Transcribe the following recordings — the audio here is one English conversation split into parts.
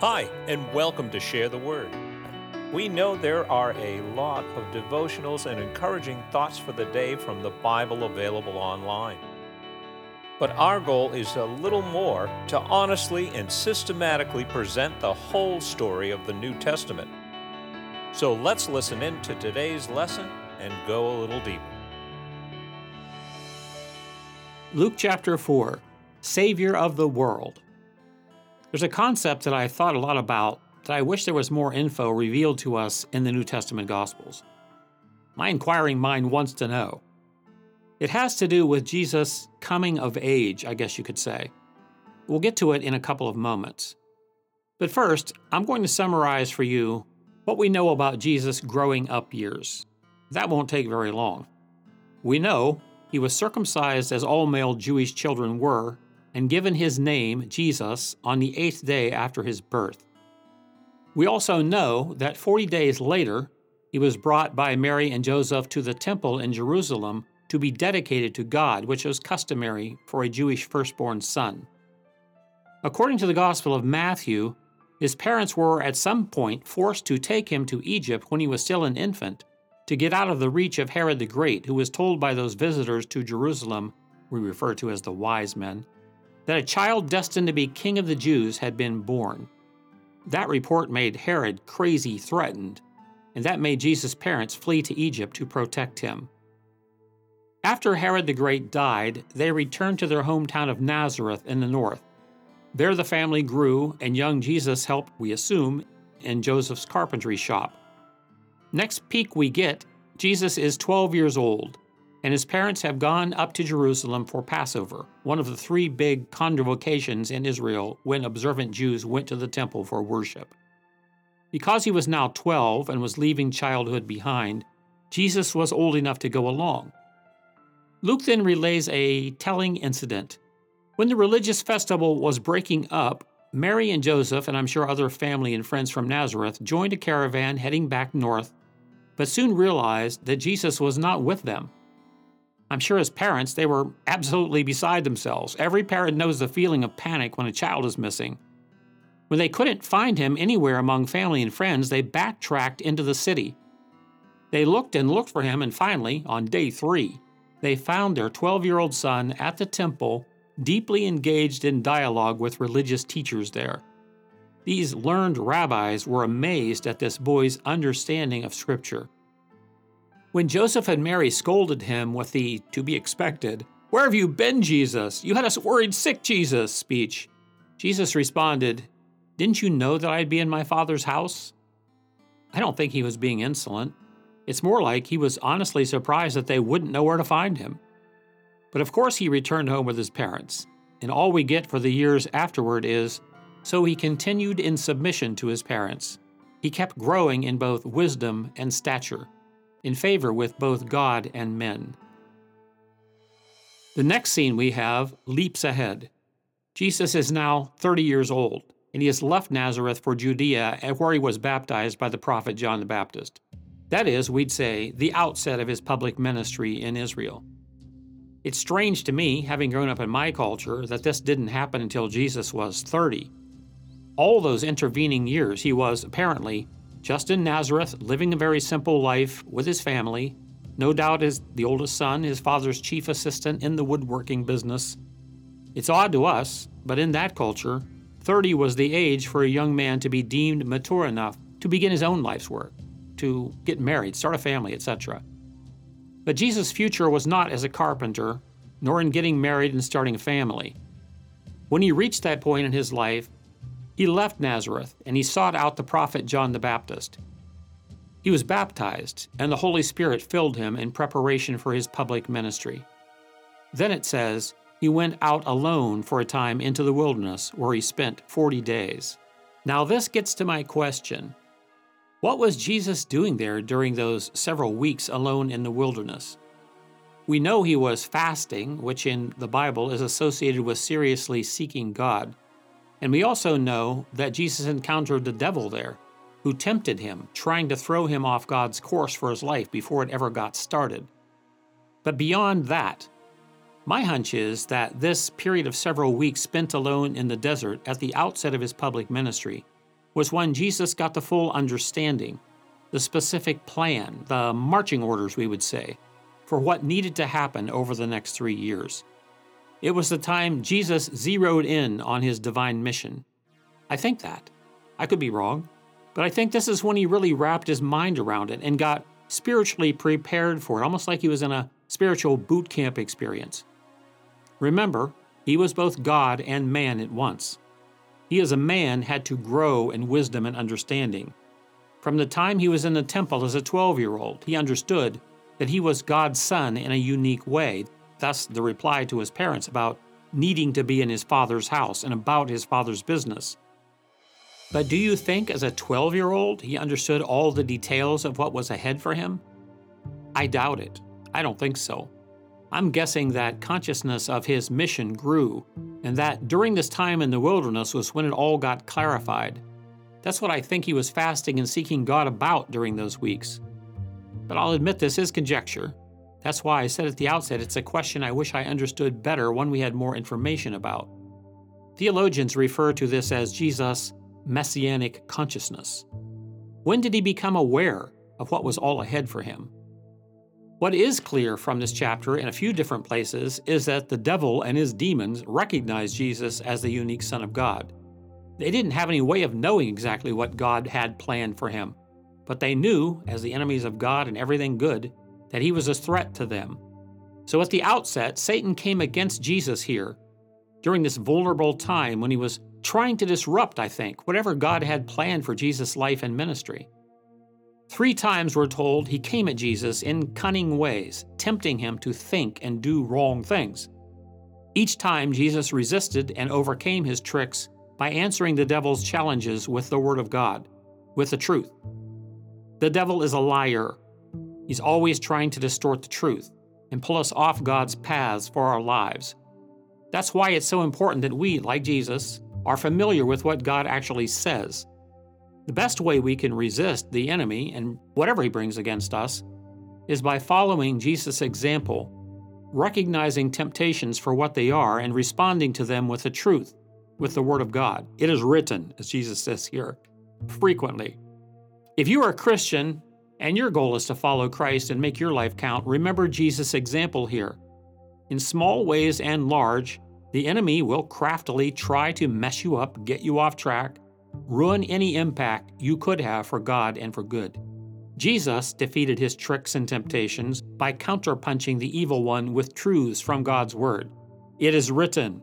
Hi, and welcome to Share the Word. We know there are a lot of devotionals and encouraging thoughts for the day from the Bible available online. But our goal is a little more to honestly and systematically present the whole story of the New Testament. So let's listen in to today's lesson and go a little deeper. Luke chapter 4 Savior of the World. There's a concept that I thought a lot about that I wish there was more info revealed to us in the New Testament Gospels. My inquiring mind wants to know it has to do with Jesus' coming of age, I guess you could say. We'll get to it in a couple of moments. But first, I'm going to summarize for you what we know about Jesus' growing up years. That won't take very long. We know he was circumcised as all male Jewish children were and given his name, Jesus, on the eighth day after his birth. We also know that 40 days later, he was brought by Mary and Joseph to the temple in Jerusalem to be dedicated to God, which was customary for a Jewish firstborn son. According to the Gospel of Matthew, his parents were at some point forced to take him to Egypt when he was still an infant to get out of the reach of Herod the Great, who was told by those visitors to Jerusalem, we refer to as the wise men, that a child destined to be king of the Jews had been born. That report made Herod crazy threatened, and that made Jesus' parents flee to Egypt to protect him. After Herod the Great died, they returned to their hometown of Nazareth in the north. There the family grew, and young Jesus helped, we assume, in Joseph's carpentry shop. Next peek we get, Jesus is 12 years old, and his parents have gone up to Jerusalem for Passover, one of the three big convocations in Israel when observant Jews went to the temple for worship. Because he was now 12 and was leaving childhood behind, Jesus was old enough to go along. Luke then relays a telling incident. When the religious festival was breaking up, Mary and Joseph, and I'm sure other family and friends from Nazareth, joined a caravan heading back north, but soon realized that Jesus was not with them. I'm sure as parents, they were absolutely beside themselves. Every parent knows the feeling of panic when a child is missing. When they couldn't find him anywhere among family and friends, they backtracked into the city. They looked and looked for him, and finally, on day three, they found their 12 year old son at the temple, deeply engaged in dialogue with religious teachers there. These learned rabbis were amazed at this boy's understanding of Scripture. When Joseph and Mary scolded him with the to be expected, Where have you been, Jesus? You had us worried sick, Jesus speech, Jesus responded, Didn't you know that I'd be in my Father's house? I don't think he was being insolent. It's more like he was honestly surprised that they wouldn't know where to find him. But of course, he returned home with his parents, and all we get for the years afterward is so he continued in submission to his parents. He kept growing in both wisdom and stature, in favor with both God and men. The next scene we have leaps ahead. Jesus is now 30 years old, and he has left Nazareth for Judea, where he was baptized by the prophet John the Baptist. That is, we'd say, the outset of his public ministry in Israel. It's strange to me, having grown up in my culture, that this didn't happen until Jesus was 30. All those intervening years, he was, apparently, just in Nazareth, living a very simple life with his family, no doubt as the oldest son, his father's chief assistant in the woodworking business. It's odd to us, but in that culture, 30 was the age for a young man to be deemed mature enough to begin his own life's work to get married, start a family, etc. But Jesus' future was not as a carpenter, nor in getting married and starting a family. When he reached that point in his life, he left Nazareth and he sought out the prophet John the Baptist. He was baptized, and the Holy Spirit filled him in preparation for his public ministry. Then it says, he went out alone for a time into the wilderness, where he spent 40 days. Now, this gets to my question what was Jesus doing there during those several weeks alone in the wilderness? We know he was fasting, which in the Bible is associated with seriously seeking God. And we also know that Jesus encountered the devil there, who tempted him, trying to throw him off God's course for his life before it ever got started. But beyond that, My hunch is that this period of several weeks spent alone in the desert at the outset of his public ministry was when Jesus got the full understanding, the specific plan, the marching orders, we would say, for what needed to happen over the next three years. It was the time Jesus zeroed in on his divine mission. I think that. I could be wrong, but I think this is when he really wrapped his mind around it and got spiritually prepared for it, almost like he was in a spiritual boot camp experience. Remember, he was both God and man at once. He as a man had to grow in wisdom and understanding. From the time he was in the temple as a 12 year old, he understood that he was God's son in a unique way, thus, the reply to his parents about needing to be in his father's house and about his father's business. But do you think, as a 12 year old, he understood all the details of what was ahead for him? I doubt it. I don't think so. I'm guessing that consciousness of his mission grew, and that during this time in the wilderness was when it all got clarified. That's what I think he was fasting and seeking God about during those weeks. But I'll admit this is conjecture. That's why I said at the outset it's a question I wish I understood better when we had more information about. Theologians refer to this as Jesus' messianic consciousness. When did he become aware of what was all ahead for him? What is clear from this chapter in a few different places is that the devil and his demons recognized Jesus as the unique Son of God. They didn't have any way of knowing exactly what God had planned for him, but they knew, as the enemies of God and everything good, that he was a threat to them. So at the outset, Satan came against Jesus here during this vulnerable time when he was trying to disrupt, I think, whatever God had planned for Jesus' life and ministry. Three times we're told he came at Jesus in cunning ways, tempting him to think and do wrong things. Each time Jesus resisted and overcame his tricks by answering the devil's challenges with the Word of God, with the truth. The devil is a liar. He's always trying to distort the truth and pull us off God's paths for our lives. That's why it's so important that we, like Jesus, are familiar with what God actually says the best way we can resist the enemy and whatever he brings against us is by following Jesus' example, recognizing temptations for what they are, and responding to them with the truth, with the Word of God. It is written, as Jesus says here, frequently. If you are a Christian and your goal is to follow Christ and make your life count, remember Jesus' example here. In small ways and large, the enemy will craftily try to mess you up, get you off track, ruin any impact you could have for God and for good. Jesus defeated his tricks and temptations by counterpunching the evil one with truths from God's word. It is written,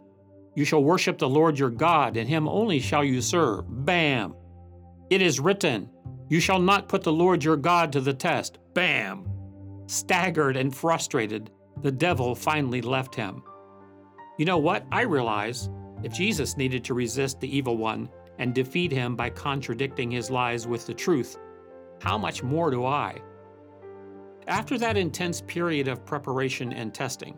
You shall worship the Lord your God, and him only shall you serve. Bam! It is written, You shall not put the Lord your God to the test. Bam! Staggered and frustrated, the devil finally left him. You know what? I realize if Jesus needed to resist the evil one, and defeat him by contradicting his lies with the truth, how much more do I? After that intense period of preparation and testing,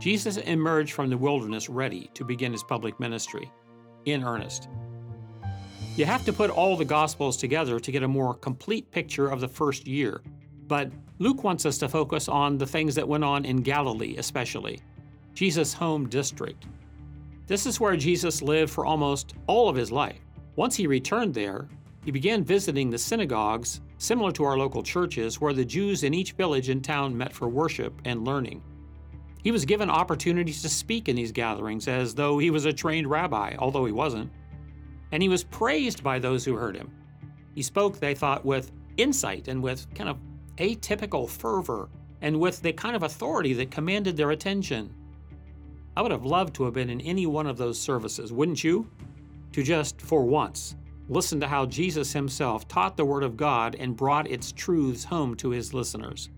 Jesus emerged from the wilderness ready to begin his public ministry, in earnest. You have to put all the Gospels together to get a more complete picture of the first year, but Luke wants us to focus on the things that went on in Galilee, especially, Jesus' home district, this is where Jesus lived for almost all of his life. Once he returned there, he began visiting the synagogues, similar to our local churches, where the Jews in each village and town met for worship and learning. He was given opportunities to speak in these gatherings as though he was a trained rabbi, although he wasn't. And he was praised by those who heard him. He spoke, they thought, with insight and with kind of atypical fervor and with the kind of authority that commanded their attention. I would have loved to have been in any one of those services, wouldn't you? To just, for once, listen to how Jesus himself taught the Word of God and brought its truths home to his listeners.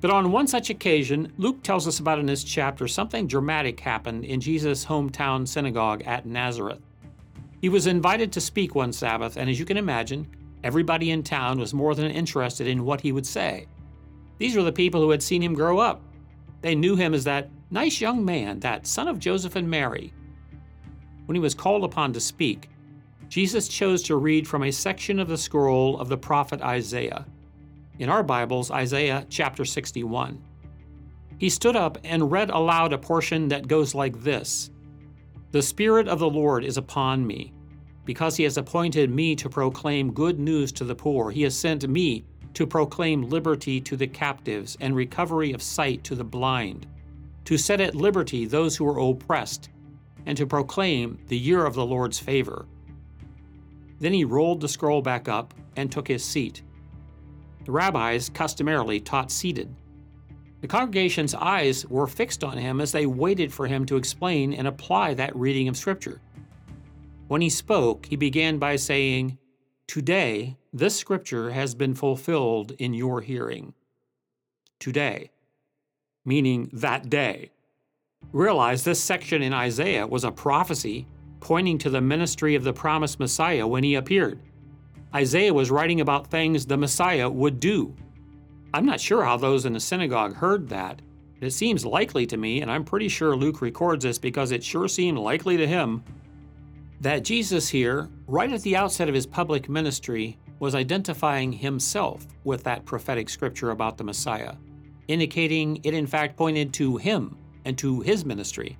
But on one such occasion, Luke tells us about in this chapter something dramatic happened in Jesus' hometown synagogue at Nazareth. He was invited to speak one Sabbath, and as you can imagine, everybody in town was more than interested in what he would say. These were the people who had seen him grow up. They knew him as that Nice young man, that son of Joseph and Mary. When he was called upon to speak, Jesus chose to read from a section of the scroll of the prophet Isaiah. In our Bibles, Isaiah chapter 61. he stood up and read aloud a portion that goes like this The Spirit of the Lord is upon me, because he has appointed me to proclaim good news to the poor. He has sent me to proclaim liberty to the captives and recovery of sight to the blind, to set at liberty those who are oppressed, and to proclaim the year of the Lord's favor. Then he rolled the scroll back up and took his seat. The rabbis customarily taught seated. The congregation's eyes were fixed on him as they waited for him to explain and apply that reading of Scripture. When he spoke, he began by saying, Today, this Scripture has been fulfilled in your hearing. Today, meaning that day. Realize this section in Isaiah was a prophecy pointing to the ministry of the promised Messiah when he appeared. Isaiah was writing about things the Messiah would do I'm not sure how those in the synagogue heard that. But it seems likely to me, and I'm pretty sure Luke records this because it sure seemed likely to him, that Jesus here, right at the outset of his public ministry, was identifying himself with that prophetic scripture about the Messiah, indicating it in fact pointed to him and to his ministry.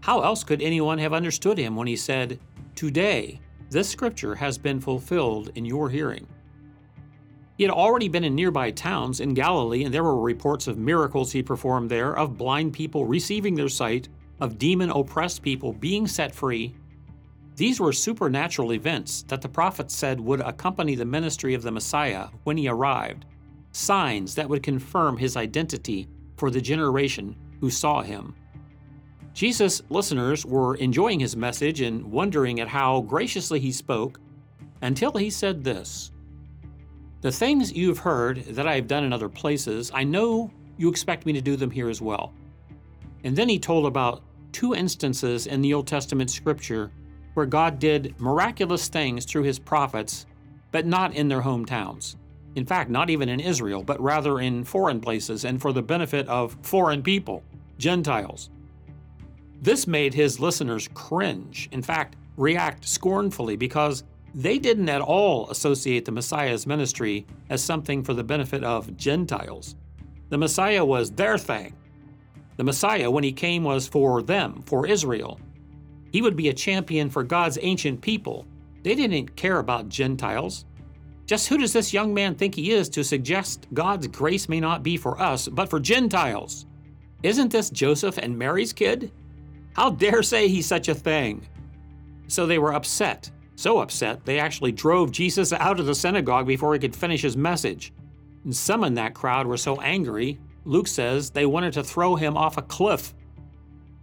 How else could anyone have understood him when he said, Today, this scripture has been fulfilled in your hearing? He had already been in nearby towns in Galilee, and there were reports of miracles he performed there, of blind people receiving their sight, of demon oppressed people being set free. These were supernatural events that the prophets said would accompany the ministry of the Messiah when he arrived, signs that would confirm his identity for the generation who saw him. Jesus' listeners were enjoying his message and wondering at how graciously he spoke until he said this the things you've heard that I have done in other places, I know you expect me to do them here as well. And then he told about two instances in the Old Testament scripture where God did miraculous things through his prophets, but not in their hometowns. In fact, not even in Israel, but rather in foreign places and for the benefit of foreign people, Gentiles. This made his listeners cringe, in fact, react scornfully because they didn't at all associate the Messiah's ministry as something for the benefit of Gentiles. The Messiah was their thing. The Messiah, when he came, was for them, for Israel. He would be a champion for God's ancient people. They didn't care about Gentiles. Just who does this young man think he is to suggest God's grace may not be for us, but for Gentiles? Isn't this Joseph and Mary's kid? How dare say he's such a thing? So they were upset so upset, they actually drove Jesus out of the synagogue before he could finish his message. And some in that crowd were so angry, Luke says they wanted to throw him off a cliff.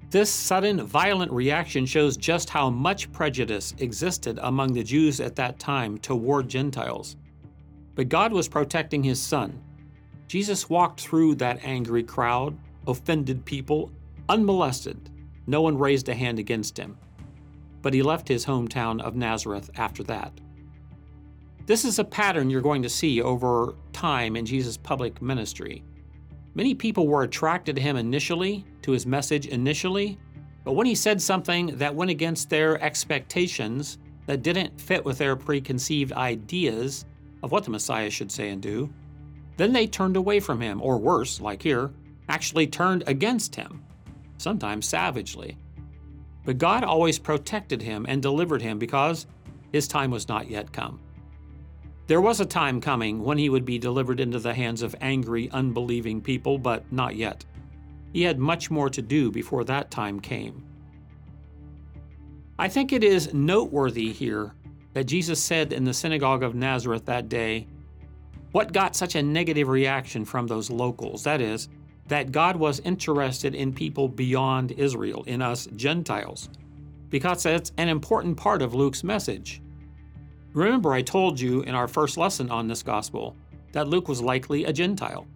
This sudden, violent reaction shows just how much prejudice existed among the Jews at that time toward Gentiles. But God was protecting his son. Jesus walked through that angry crowd, offended people, unmolested. No one raised a hand against him but he left his hometown of Nazareth after that. This is a pattern you're going to see over time in Jesus' public ministry. Many people were attracted to him initially, to his message initially, but when he said something that went against their expectations, that didn't fit with their preconceived ideas of what the Messiah should say and do, then they turned away from him, or worse, like here, actually turned against him, sometimes savagely. But God always protected him and delivered him because his time was not yet come. There was a time coming when he would be delivered into the hands of angry, unbelieving people, but not yet. He had much more to do before that time came. I think it is noteworthy here that Jesus said in the synagogue of Nazareth that day, What got such a negative reaction from those locals? That is, that God was interested in people beyond Israel, in us Gentiles, because that's an important part of Luke's message. Remember, I told you in our first lesson on this gospel that Luke was likely a Gentile.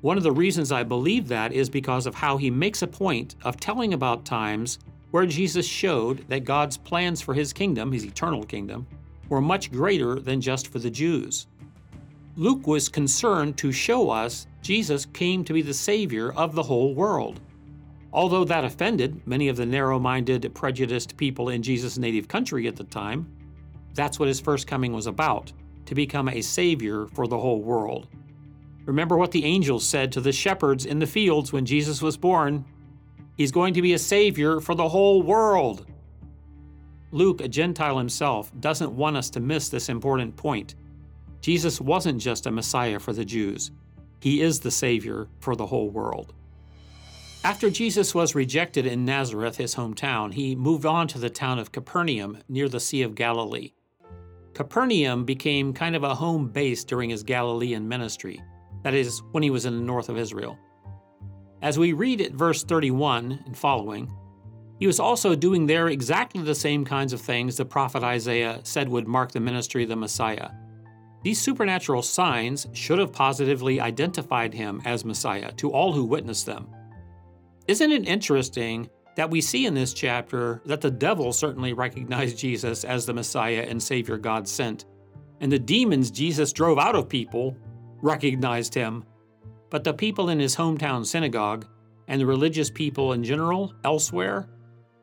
One of the reasons I believe that is because of how he makes a point of telling about times where Jesus showed that God's plans for his kingdom, his eternal kingdom, were much greater than just for the Jews. Luke was concerned to show us Jesus came to be the Savior of the whole world. Although that offended many of the narrow minded, prejudiced people in Jesus' native country at the time, that's what his first coming was about to become a Savior for the whole world. Remember what the angels said to the shepherds in the fields when Jesus was born. He's going to be a savior for the whole world. Luke, a Gentile himself, doesn't want us to miss this important point. Jesus wasn't just a Messiah for the Jews, he is the Savior for the whole world. After Jesus was rejected in Nazareth, his hometown, he moved on to the town of Capernaum near the Sea of Galilee. Capernaum became kind of a home base during his Galilean ministry, that is, when he was in the north of Israel. As we read at verse 31 and following, he was also doing there exactly the same kinds of things the prophet Isaiah said would mark the ministry of the Messiah. These supernatural signs should have positively identified him as Messiah to all who witnessed them. Isn't it interesting that we see in this chapter that the devil certainly recognized Jesus as the Messiah and Savior God sent, and the demons Jesus drove out of people recognized him, but the people in his hometown synagogue and the religious people in general elsewhere,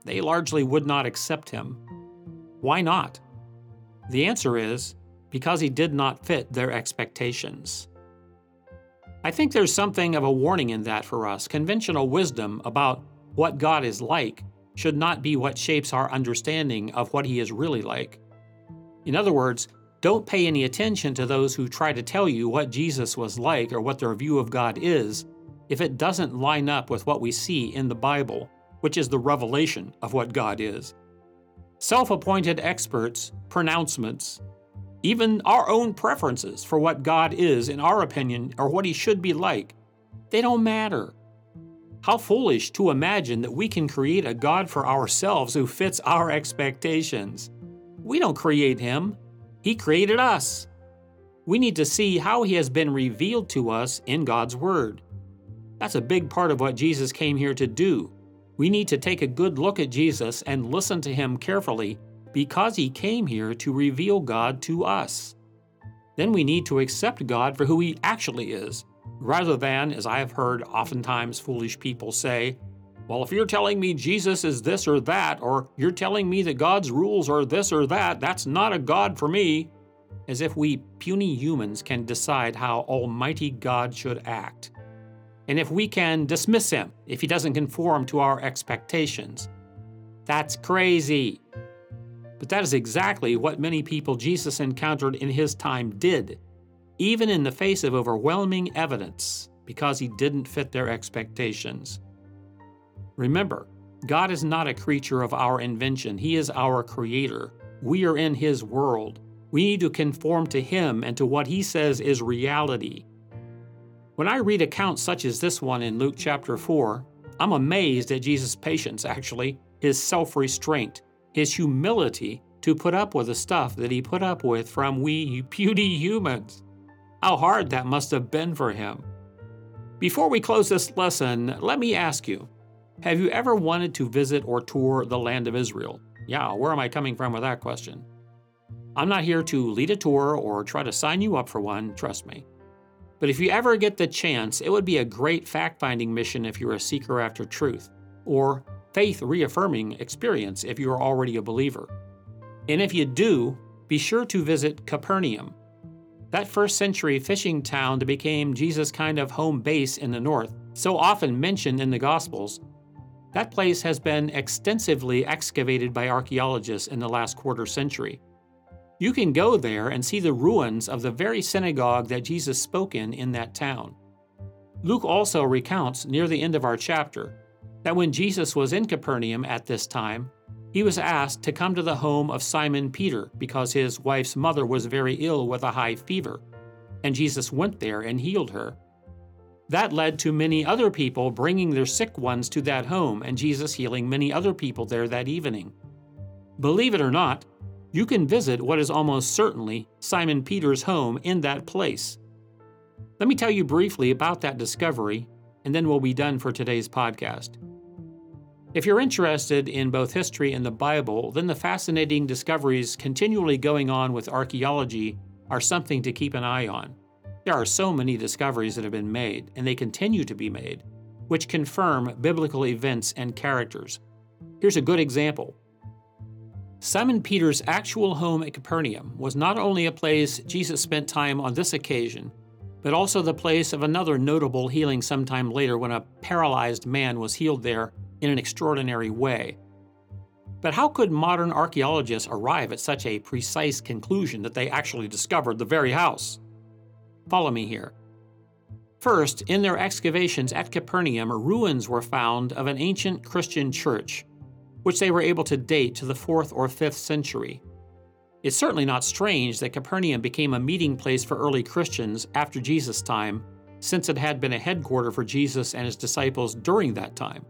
they largely would not accept him. Why not? The answer is because he did not fit their expectations. I think there's something of a warning in that for us. Conventional wisdom about what God is like should not be what shapes our understanding of what He is really like. In other words, don't pay any attention to those who try to tell you what Jesus was like or what their view of God is if it doesn't line up with what we see in the Bible, which is the revelation of what God is. Self appointed experts' pronouncements even our own preferences for what God is, in our opinion, or what He should be like, they don't matter. How foolish to imagine that we can create a God for ourselves who fits our expectations. We don't create Him, He created us. We need to see how He has been revealed to us in God's Word. That's a big part of what Jesus came here to do. We need to take a good look at Jesus and listen to Him carefully because he came here to reveal God to us. Then we need to accept God for who he actually is, rather than, as I have heard oftentimes foolish people say, well, if you're telling me Jesus is this or that, or you're telling me that God's rules are this or that, that's not a God for me. As if we puny humans can decide how Almighty God should act. And if we can dismiss him if he doesn't conform to our expectations. That's crazy. But that is exactly what many people Jesus encountered in his time did, even in the face of overwhelming evidence, because he didn't fit their expectations. Remember, God is not a creature of our invention, He is our creator. We are in His world. We need to conform to Him and to what He says is reality. When I read accounts such as this one in Luke chapter 4, I'm amazed at Jesus' patience, actually, his self restraint, his humility to put up with the stuff that he put up with from we puny humans. How hard that must have been for him. Before we close this lesson, let me ask you Have you ever wanted to visit or tour the land of Israel? Yeah, where am I coming from with that question? I'm not here to lead a tour or try to sign you up for one, trust me. But if you ever get the chance, it would be a great fact finding mission if you're a seeker after truth, or faith reaffirming experience if you are already a believer. And if you do, be sure to visit Capernaum. That first century fishing town that became Jesus' kind of home base in the north, so often mentioned in the Gospels, that place has been extensively excavated by archaeologists in the last quarter century. You can go there and see the ruins of the very synagogue that Jesus spoke in in that town. Luke also recounts near the end of our chapter that when Jesus was in Capernaum at this time, he was asked to come to the home of Simon Peter because his wife's mother was very ill with a high fever, and Jesus went there and healed her. That led to many other people bringing their sick ones to that home, and Jesus healing many other people there that evening. Believe it or not, you can visit what is almost certainly Simon Peter's home in that place. Let me tell you briefly about that discovery, and then we'll be done for today's podcast. If you're interested in both history and the Bible, then the fascinating discoveries continually going on with archaeology are something to keep an eye on. There are so many discoveries that have been made, and they continue to be made, which confirm biblical events and characters. Here's a good example. Simon Peter's actual home at Capernaum was not only a place Jesus spent time on this occasion, but also the place of another notable healing sometime later when a paralyzed man was healed there in an extraordinary way. But how could modern archaeologists arrive at such a precise conclusion that they actually discovered the very house? Follow me here. First, in their excavations at Capernaum, ruins were found of an ancient Christian church, which they were able to date to the 4th or 5th century. It's certainly not strange that Capernaum became a meeting place for early Christians after Jesus' time, since it had been a headquarter for Jesus and his disciples during that time.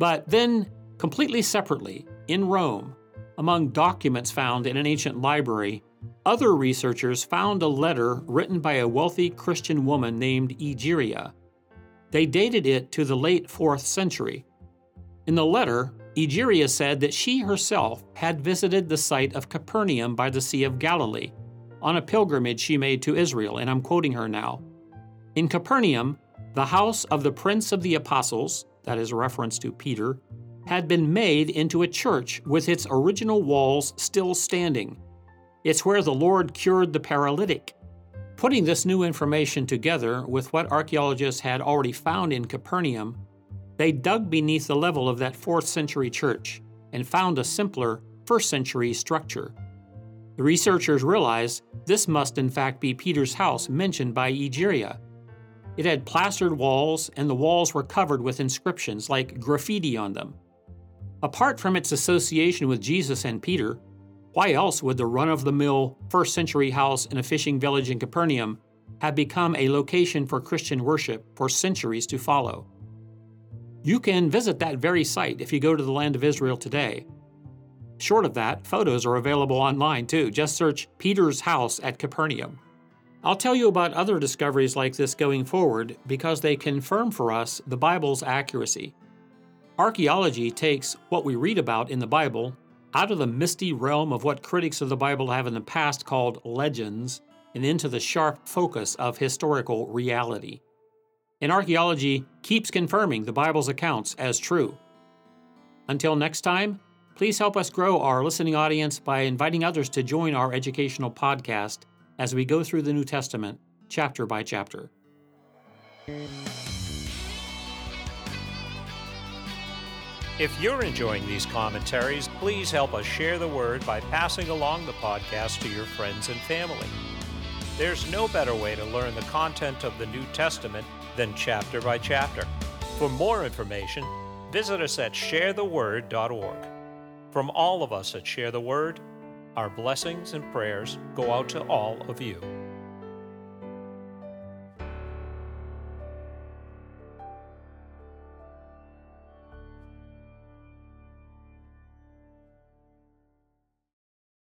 But then, completely separately, in Rome, among documents found in an ancient library, other researchers found a letter written by a wealthy Christian woman named Egeria. They dated it to the late 4th century. In the letter, Egeria said that she herself had visited the site of Capernaum by the Sea of Galilee on a pilgrimage she made to Israel, and I'm quoting her now. In Capernaum, the house of the Prince of the Apostles, that is reference to Peter, had been made into a church with its original walls still standing it's where the Lord cured the paralytic. Putting this new information together with what archaeologists had already found in Capernaum, they dug beneath the level of that 4th century church and found a simpler 1st century structure. The researchers realized this must in fact be Peter's house mentioned by Egeria. It had plastered walls, and the walls were covered with inscriptions like graffiti on them. Apart from its association with Jesus and Peter, why else would the run of the mill first century house in a fishing village in Capernaum have become a location for Christian worship for centuries to follow? You can visit that very site if you go to the land of Israel today. Short of that, photos are available online too. Just search Peter's house at Capernaum. I'll tell you about other discoveries like this going forward because they confirm for us the Bible's accuracy. Archaeology takes what we read about in the Bible out of the misty realm of what critics of the Bible have in the past called legends and into the sharp focus of historical reality. And archaeology keeps confirming the Bible's accounts as true. Until next time, please help us grow our listening audience by inviting others to join our educational podcast as we go through the New Testament chapter by chapter. If you're enjoying these commentaries, please help us share the word by passing along the podcast to your friends and family. There's no better way to learn the content of the New Testament than chapter by chapter. For more information, visit us at sharetheword.org. From all of us at Share the Word, our blessings and prayers go out to all of you.